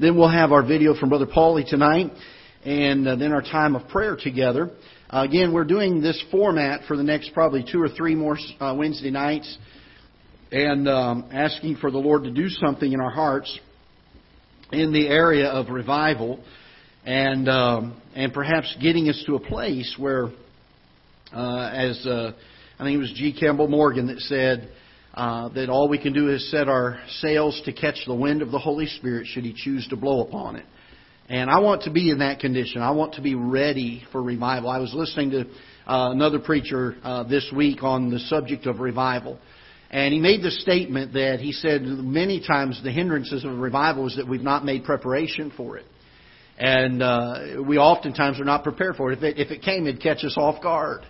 Then we'll have our video from Brother Paulie tonight, and uh, then our time of prayer together. Uh, again, we're doing this format for the next probably two or three more uh, Wednesday nights, and um, asking for the Lord to do something in our hearts in the area of revival, and um, and perhaps getting us to a place where, uh, as uh, I think it was G. Campbell Morgan that said uh, that all we can do is set our sails to catch the wind of the Holy Spirit should He choose to blow upon it. And I want to be in that condition. I want to be ready for revival. I was listening to uh, another preacher uh, this week on the subject of revival. And he made the statement that he said many times the hindrances of revival is that we've not made preparation for it. And uh, we oftentimes are not prepared for it. If it, if it came, it'd catch us off guard.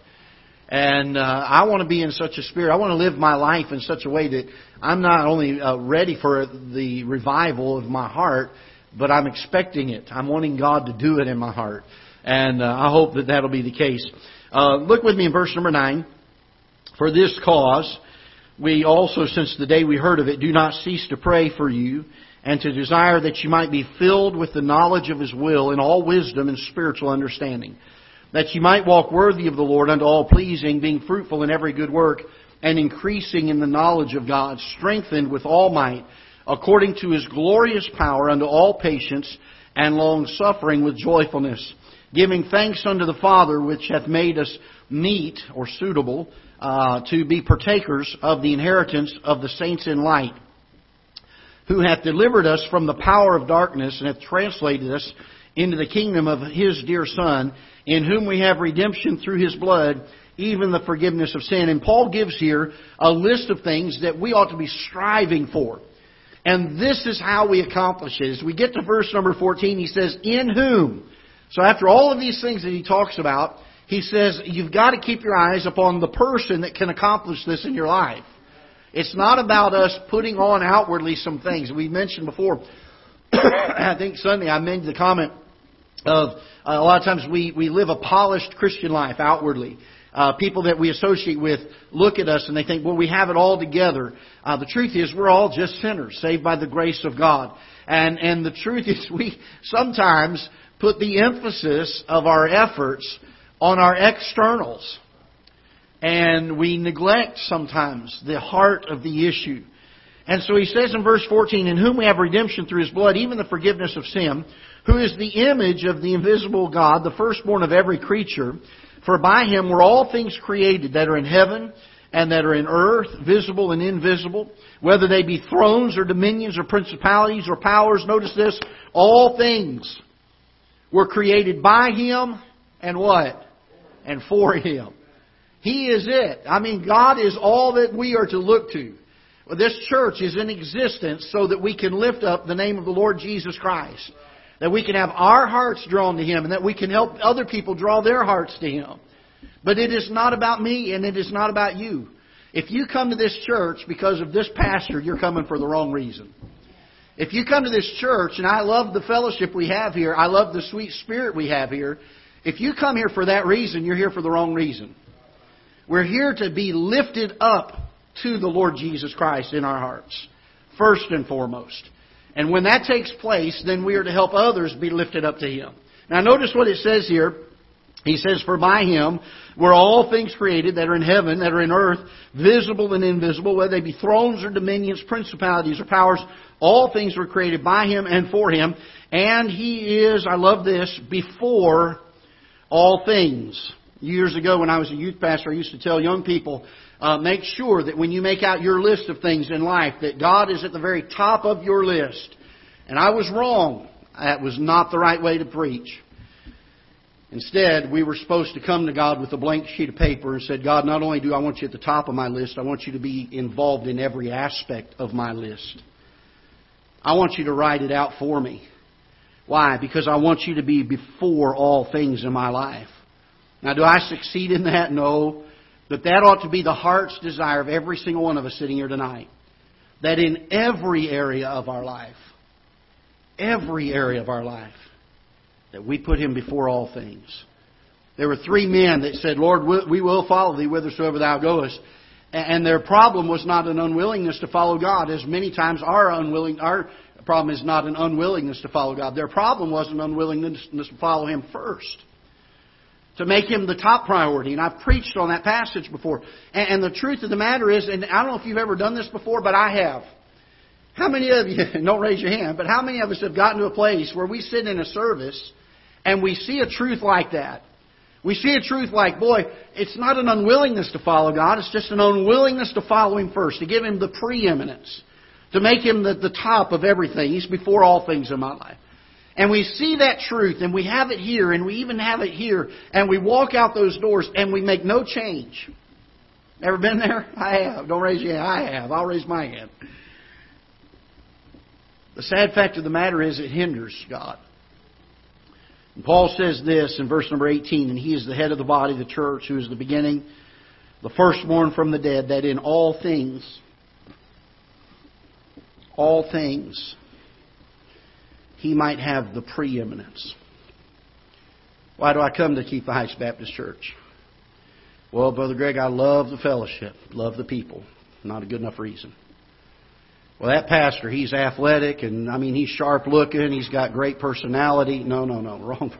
And uh, I want to be in such a spirit. I want to live my life in such a way that I'm not only uh, ready for the revival of my heart, but I'm expecting it. I'm wanting God to do it in my heart. And uh, I hope that that'll be the case. Uh, look with me in verse number 9. For this cause, we also, since the day we heard of it, do not cease to pray for you and to desire that you might be filled with the knowledge of His will in all wisdom and spiritual understanding that ye might walk worthy of the Lord unto all pleasing, being fruitful in every good work, and increasing in the knowledge of God, strengthened with all might, according to his glorious power unto all patience and long suffering with joyfulness, giving thanks unto the Father which hath made us meet or suitable uh, to be partakers of the inheritance of the saints in light, who hath delivered us from the power of darkness and hath translated us into the kingdom of his dear Son in whom we have redemption through his blood, even the forgiveness of sin. And Paul gives here a list of things that we ought to be striving for. And this is how we accomplish it. As we get to verse number 14, he says, In whom? So after all of these things that he talks about, he says, you've got to keep your eyes upon the person that can accomplish this in your life. It's not about us putting on outwardly some things. We mentioned before, I think Sunday I made the comment of uh, a lot of times we, we live a polished Christian life outwardly. Uh, people that we associate with look at us and they think, well, we have it all together. Uh, the truth is, we're all just sinners, saved by the grace of God. And, and the truth is, we sometimes put the emphasis of our efforts on our externals. And we neglect sometimes the heart of the issue. And so he says in verse 14, In whom we have redemption through his blood, even the forgiveness of sin, who is the image of the invisible God, the firstborn of every creature. For by him were all things created that are in heaven and that are in earth, visible and invisible, whether they be thrones or dominions or principalities or powers. Notice this, all things were created by him and what? And for him. He is it. I mean, God is all that we are to look to. This church is in existence so that we can lift up the name of the Lord Jesus Christ. That we can have our hearts drawn to Him and that we can help other people draw their hearts to Him. But it is not about me and it is not about you. If you come to this church because of this pastor, you're coming for the wrong reason. If you come to this church, and I love the fellowship we have here, I love the sweet spirit we have here, if you come here for that reason, you're here for the wrong reason. We're here to be lifted up to the Lord Jesus Christ in our hearts, first and foremost. And when that takes place, then we are to help others be lifted up to Him. Now notice what it says here. He says, For by Him were all things created that are in heaven, that are in earth, visible and invisible, whether they be thrones or dominions, principalities or powers, all things were created by Him and for Him. And He is, I love this, before all things. Years ago when I was a youth pastor, I used to tell young people, uh, make sure that when you make out your list of things in life, that God is at the very top of your list. And I was wrong. That was not the right way to preach. Instead, we were supposed to come to God with a blank sheet of paper and said, God, not only do I want you at the top of my list, I want you to be involved in every aspect of my list. I want you to write it out for me. Why? Because I want you to be before all things in my life. Now, do I succeed in that? No. But that ought to be the heart's desire of every single one of us sitting here tonight. That in every area of our life, every area of our life, that we put Him before all things. There were three men that said, Lord, we will follow Thee whithersoever Thou goest. And their problem was not an unwillingness to follow God, as many times our unwilling our problem is not an unwillingness to follow God. Their problem was an unwillingness to follow Him first. To make Him the top priority. And I've preached on that passage before. And the truth of the matter is, and I don't know if you've ever done this before, but I have. How many of you, don't raise your hand, but how many of us have gotten to a place where we sit in a service and we see a truth like that? We see a truth like, boy, it's not an unwillingness to follow God, it's just an unwillingness to follow Him first, to give Him the preeminence, to make Him the, the top of everything. He's before all things in my life. And we see that truth, and we have it here, and we even have it here, and we walk out those doors, and we make no change. Ever been there? I have. Don't raise your hand. I have. I'll raise my hand. The sad fact of the matter is it hinders God. And Paul says this in verse number 18, and he is the head of the body, the church, who is the beginning, the firstborn from the dead, that in all things, all things, he might have the preeminence. Why do I come to Ketha Heights Baptist Church? Well, Brother Greg, I love the fellowship, love the people. Not a good enough reason. Well, that pastor, he's athletic and I mean he's sharp looking, he's got great personality. No, no, no, wrong.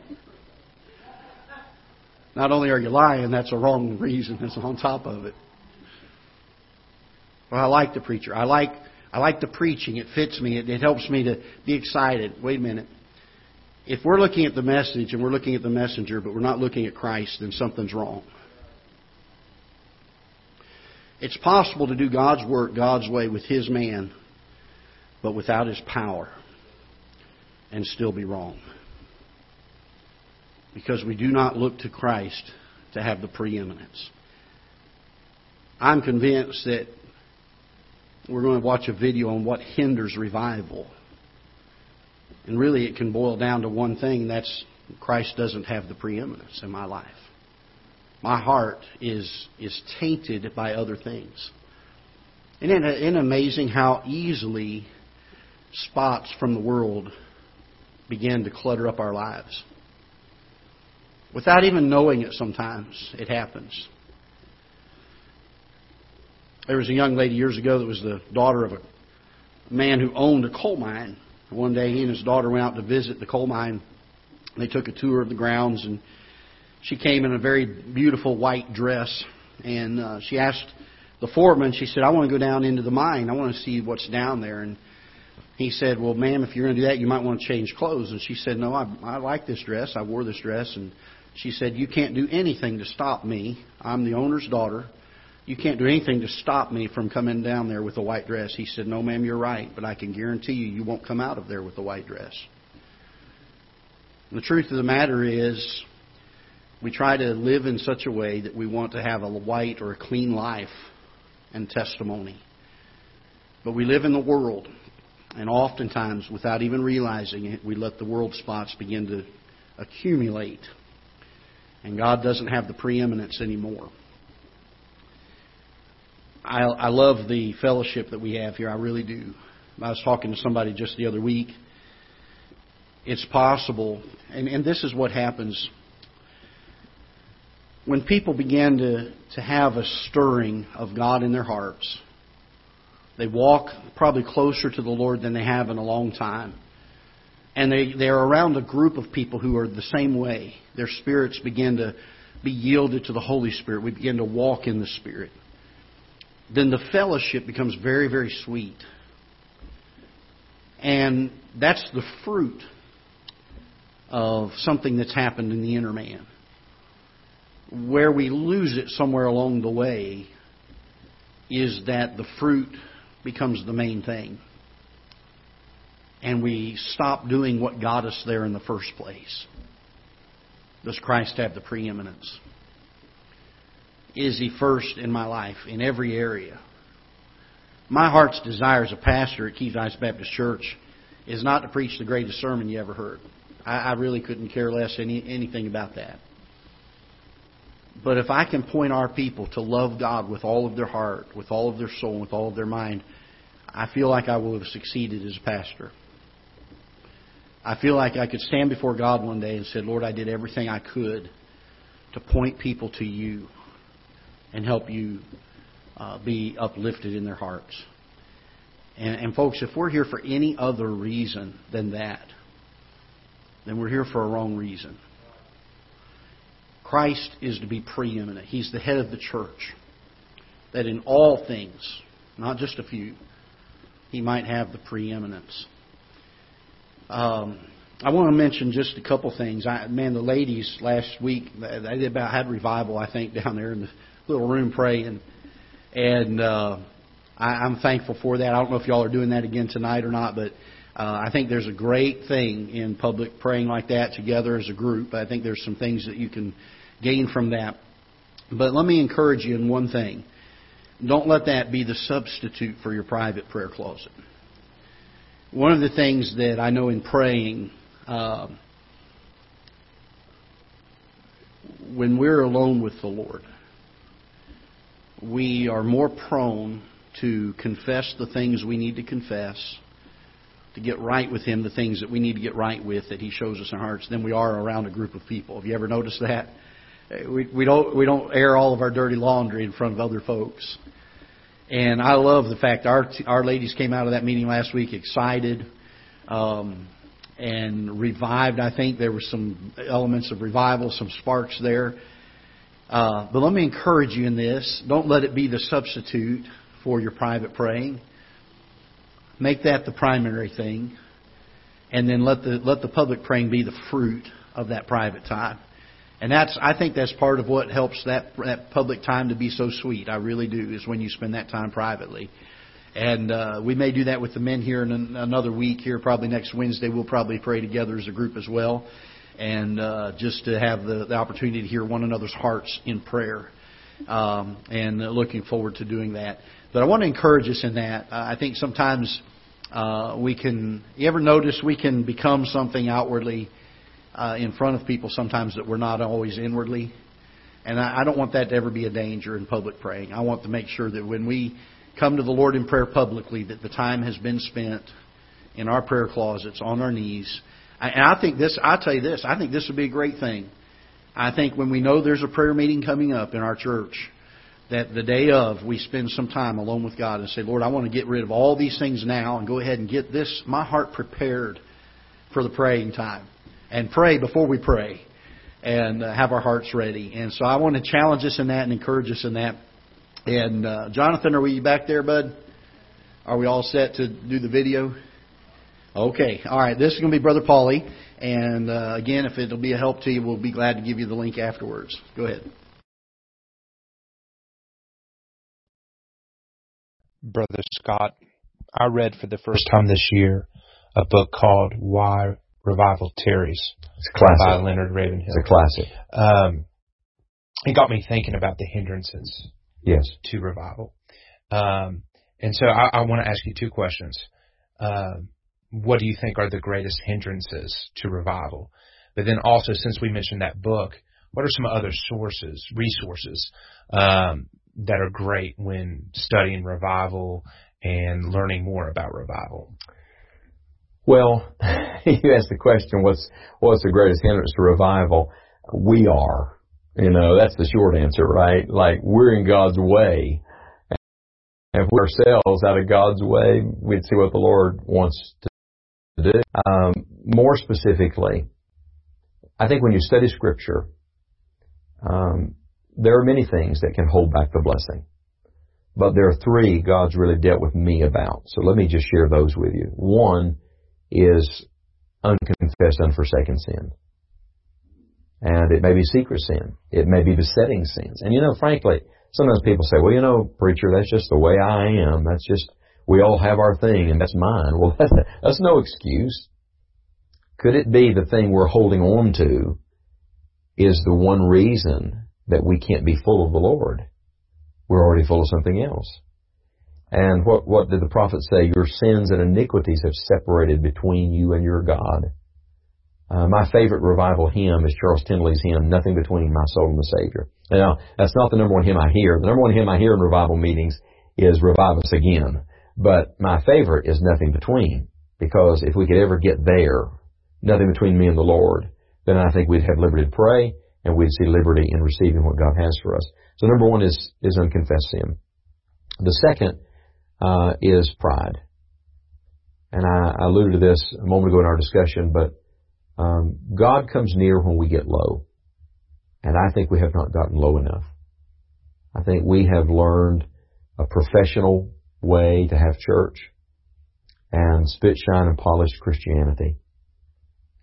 Not only are you lying, that's a wrong reason that's on top of it. Well, I like the preacher. I like I like the preaching. It fits me. It, it helps me to be excited. Wait a minute. If we're looking at the message and we're looking at the messenger, but we're not looking at Christ, then something's wrong. It's possible to do God's work God's way with His man but without his power and still be wrong. Because we do not look to Christ to have the preeminence. I'm convinced that we're going to watch a video on what hinders revival. And really, it can boil down to one thing and that's Christ doesn't have the preeminence in my life. My heart is, is tainted by other things. Isn't it, isn't it amazing how easily spots from the world begin to clutter up our lives. Without even knowing it sometimes, it happens. There was a young lady years ago that was the daughter of a man who owned a coal mine. One day he and his daughter went out to visit the coal mine. They took a tour of the grounds and she came in a very beautiful white dress and uh, she asked the foreman, she said, I want to go down into the mine. I want to see what's down there. And he said, Well, ma'am, if you're going to do that, you might want to change clothes. And she said, No, I, I like this dress. I wore this dress. And she said, You can't do anything to stop me. I'm the owner's daughter. You can't do anything to stop me from coming down there with a white dress. He said, No, ma'am, you're right. But I can guarantee you, you won't come out of there with a white dress. And the truth of the matter is, we try to live in such a way that we want to have a white or a clean life and testimony. But we live in the world. And oftentimes, without even realizing it, we let the world spots begin to accumulate. And God doesn't have the preeminence anymore. I, I love the fellowship that we have here. I really do. I was talking to somebody just the other week. It's possible, and, and this is what happens when people begin to, to have a stirring of God in their hearts they walk probably closer to the Lord than they have in a long time. And they, they're around a group of people who are the same way. Their spirits begin to be yielded to the Holy Spirit. We begin to walk in the Spirit. Then the fellowship becomes very, very sweet. And that's the fruit of something that's happened in the inner man. Where we lose it somewhere along the way is that the fruit becomes the main thing. And we stop doing what got us there in the first place. Does Christ have the preeminence? Is He first in my life, in every area? My heart's desire as a pastor at Ketha Heights Baptist Church is not to preach the greatest sermon you ever heard. I, I really couldn't care less any, anything about that. But if I can point our people to love God with all of their heart, with all of their soul, with all of their mind, I feel like I will have succeeded as a pastor. I feel like I could stand before God one day and say, Lord, I did everything I could to point people to you and help you uh, be uplifted in their hearts. And, and folks, if we're here for any other reason than that, then we're here for a wrong reason. Christ is to be preeminent. He's the head of the church. That in all things, not just a few, he might have the preeminence. Um, I want to mention just a couple things. I, man, the ladies last week they about had revival, I think, down there in the little room praying, and uh, I, I'm thankful for that. I don't know if y'all are doing that again tonight or not, but uh, I think there's a great thing in public praying like that together as a group. I think there's some things that you can gain from that. But let me encourage you in one thing. Don't let that be the substitute for your private prayer closet. One of the things that I know in praying, uh, when we're alone with the Lord, we are more prone to confess the things we need to confess, to get right with Him, the things that we need to get right with that He shows us in our hearts, than we are around a group of people. Have you ever noticed that? We, we don't we don't air all of our dirty laundry in front of other folks. And I love the fact our our ladies came out of that meeting last week excited um, and revived. I think there were some elements of revival, some sparks there. Uh, but let me encourage you in this: don't let it be the substitute for your private praying. Make that the primary thing, and then let the let the public praying be the fruit of that private time. And that's, I think that's part of what helps that, that public time to be so sweet. I really do, is when you spend that time privately. And uh, we may do that with the men here in an, another week here, probably next Wednesday. We'll probably pray together as a group as well. And uh, just to have the, the opportunity to hear one another's hearts in prayer. Um, and looking forward to doing that. But I want to encourage us in that. I think sometimes uh, we can, you ever notice we can become something outwardly uh, in front of people sometimes that we're not always inwardly. And I, I don't want that to ever be a danger in public praying. I want to make sure that when we come to the Lord in prayer publicly, that the time has been spent in our prayer closets on our knees. And I think this, I tell you this, I think this would be a great thing. I think when we know there's a prayer meeting coming up in our church, that the day of we spend some time alone with God and say, Lord, I want to get rid of all these things now and go ahead and get this, my heart prepared for the praying time and pray before we pray and uh, have our hearts ready. And so I want to challenge us in that and encourage us in that. And uh, Jonathan, are we back there, bud? Are we all set to do the video? Okay. All right. This is going to be Brother Paulie. And uh, again, if it'll be a help to you, we'll be glad to give you the link afterwards. Go ahead. Brother Scott, I read for the first time this year a book called Why Revival Tarries. It's a classic. By Leonard Ravenhill. It's a classic. Um, it got me thinking about the hindrances. Yes. To revival. Um, and so I, I want to ask you two questions. Uh, what do you think are the greatest hindrances to revival? But then also, since we mentioned that book, what are some other sources, resources um, that are great when studying revival and learning more about revival? Well, you asked the question, what's, what's the greatest hindrance to revival? We are. You know, that's the short answer, right? Like, we're in God's way. And if we ourselves out of God's way, we'd see what the Lord wants to do. Um, more specifically, I think when you study Scripture, um, there are many things that can hold back the blessing. But there are three God's really dealt with me about. So let me just share those with you. One is unconfessed, unforsaken sin. And it may be secret sin. It may be besetting sins. And you know, frankly, sometimes people say, well, you know, preacher, that's just the way I am. That's just, we all have our thing and that's mine. Well, that's, that's no excuse. Could it be the thing we're holding on to is the one reason that we can't be full of the Lord? We're already full of something else. And what, what did the prophet say? Your sins and iniquities have separated between you and your God. Uh, my favorite revival hymn is Charles Tindley's hymn, Nothing Between My Soul and the Savior. Now, that's not the number one hymn I hear. The number one hymn I hear in revival meetings is Revive Us Again. But my favorite is Nothing Between, because if we could ever get there, nothing between me and the Lord, then I think we'd have liberty to pray, and we'd see liberty in receiving what God has for us. So number one is, is unconfessed sin. The second uh, is pride. And I, I alluded to this a moment ago in our discussion, but um, God comes near when we get low. And I think we have not gotten low enough. I think we have learned a professional way to have church and spit, shine, and polished Christianity.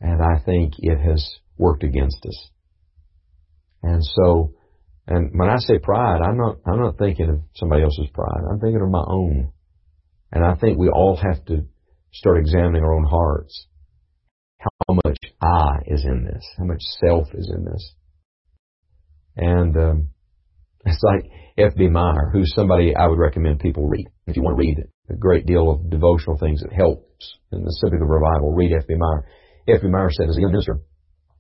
And I think it has worked against us. And so, and when I say pride, I'm not, I'm not thinking of somebody else's pride. I'm thinking of my own. And I think we all have to start examining our own hearts. How much I is in this? How much self is in this? And, um, it's like F.B. Meyer, who's somebody I would recommend people read. If you want to read a great deal of devotional things that helps in the subject of revival, read F.B. Meyer. F.B. Meyer said as a young minister,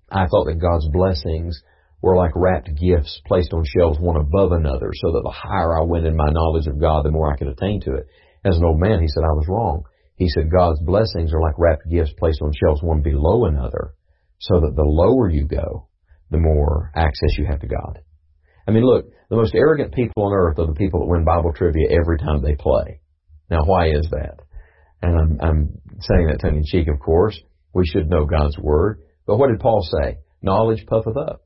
I thought that God's blessings were like wrapped gifts placed on shelves one above another so that the higher I went in my knowledge of God, the more I could attain to it. As an old man, he said I was wrong. He said God's blessings are like wrapped gifts placed on shelves one below another so that the lower you go, the more access you have to God. I mean, look, the most arrogant people on earth are the people that win Bible trivia every time they play. Now, why is that? And I'm, I'm saying that tongue in cheek, of course. We should know God's Word. But what did Paul say? Knowledge puffeth up.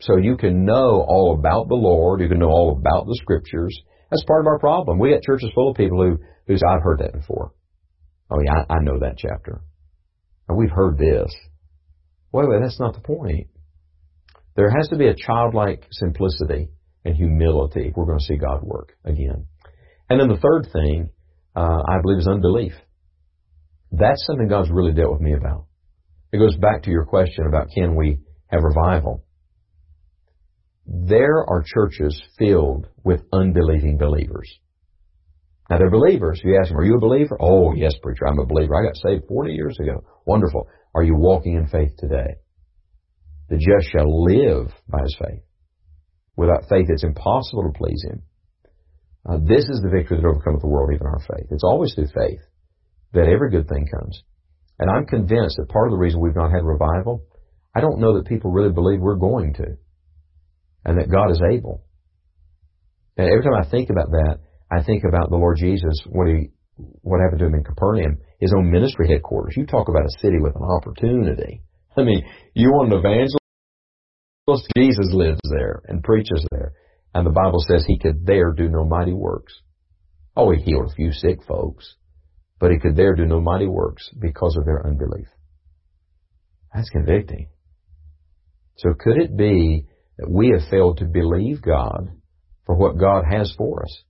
So you can know all about the Lord. You can know all about the Scriptures. That's part of our problem. We got churches full of people who, who say, I've heard that before. Oh yeah, I, I know that chapter. And we've heard this. Wait, wait, that's not the point. There has to be a childlike simplicity and humility if we're going to see God work again. And then the third thing, uh, I believe, is unbelief. That's something God's really dealt with me about. It goes back to your question about can we have revival. There are churches filled with unbelieving believers. Now they're believers. You ask them, are you a believer? Oh, yes, preacher, I'm a believer. I got saved 40 years ago. Wonderful. Are you walking in faith today? The just shall live by his faith. Without faith, it's impossible to please him. Uh, this is the victory that overcometh the world, even our faith. It's always through faith that every good thing comes. And I'm convinced that part of the reason we've not had revival, I don't know that people really believe we're going to. And that God is able. And every time I think about that, I think about the Lord Jesus, what he, what happened to him in Capernaum, his own ministry headquarters. You talk about a city with an opportunity. I mean, you want an evangelist? Jesus lives there and preaches there. And the Bible says he could there do no mighty works. Oh, he healed a few sick folks, but he could there do no mighty works because of their unbelief. That's convicting. So could it be that we have failed to believe God for what God has for us?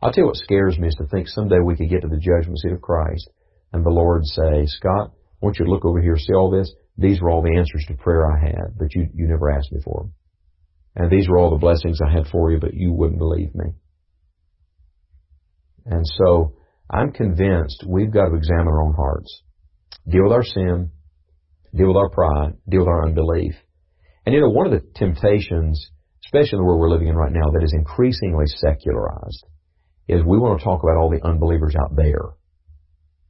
I'll tell you what scares me is to think someday we could get to the judgment seat of Christ and the Lord say, Scott, I want you to look over here, see all this? These were all the answers to prayer I had, but you, you never asked me for them. And these were all the blessings I had for you, but you wouldn't believe me. And so I'm convinced we've got to examine our own hearts, deal with our sin, deal with our pride, deal with our unbelief. And you know, one of the temptations, especially in the world we're living in right now, that is increasingly secularized, is we want to talk about all the unbelievers out there.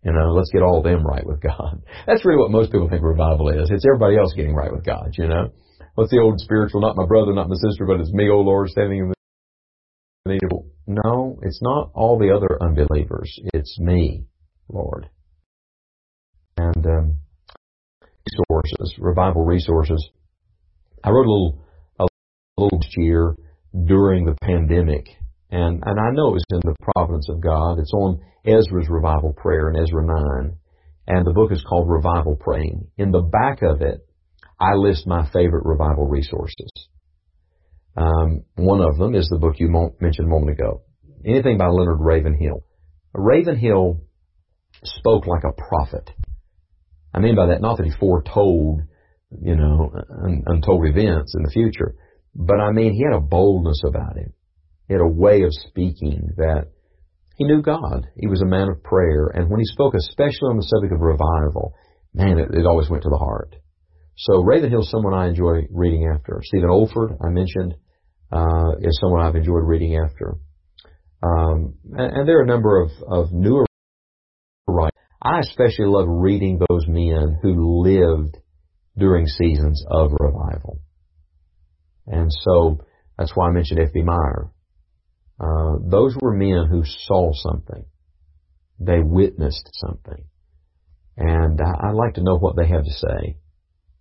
You know, let's get all of them right with God. That's really what most people think revival is. It's everybody else getting right with God, you know. What's the old spiritual, not my brother, not my sister, but it's me, oh Lord, standing in the need of... No, it's not all the other unbelievers. It's me, Lord. And um, resources, revival resources. I wrote a little, a little year during the pandemic, and and I know it's in the providence of God. It's on Ezra's revival prayer in Ezra nine, and the book is called Revival Praying. In the back of it, I list my favorite revival resources. Um, one of them is the book you mentioned a moment ago. Anything by Leonard Ravenhill. Ravenhill spoke like a prophet. I mean by that, not that he foretold, you know, un- untold events in the future, but I mean he had a boldness about him. He had a way of speaking that he knew God. He was a man of prayer, and when he spoke, especially on the subject of revival, man, it, it always went to the heart. So Ravenhill is someone I enjoy reading after. Stephen Olford, I mentioned, uh, is someone I've enjoyed reading after. Um, and, and, there are a number of, of newer writers. I especially love reading those men who lived during seasons of revival. And so that's why I mentioned F.B. Meyer. Uh, those were men who saw something. They witnessed something. And I'd like to know what they have to say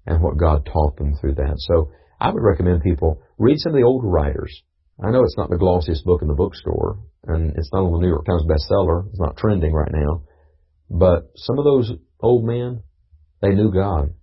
and what God taught them through that. So I would recommend people read some of the older writers. I know it's not the glossiest book in the bookstore, and it's not on the New York Times bestseller. It's not trending right now. But some of those old men, they knew God.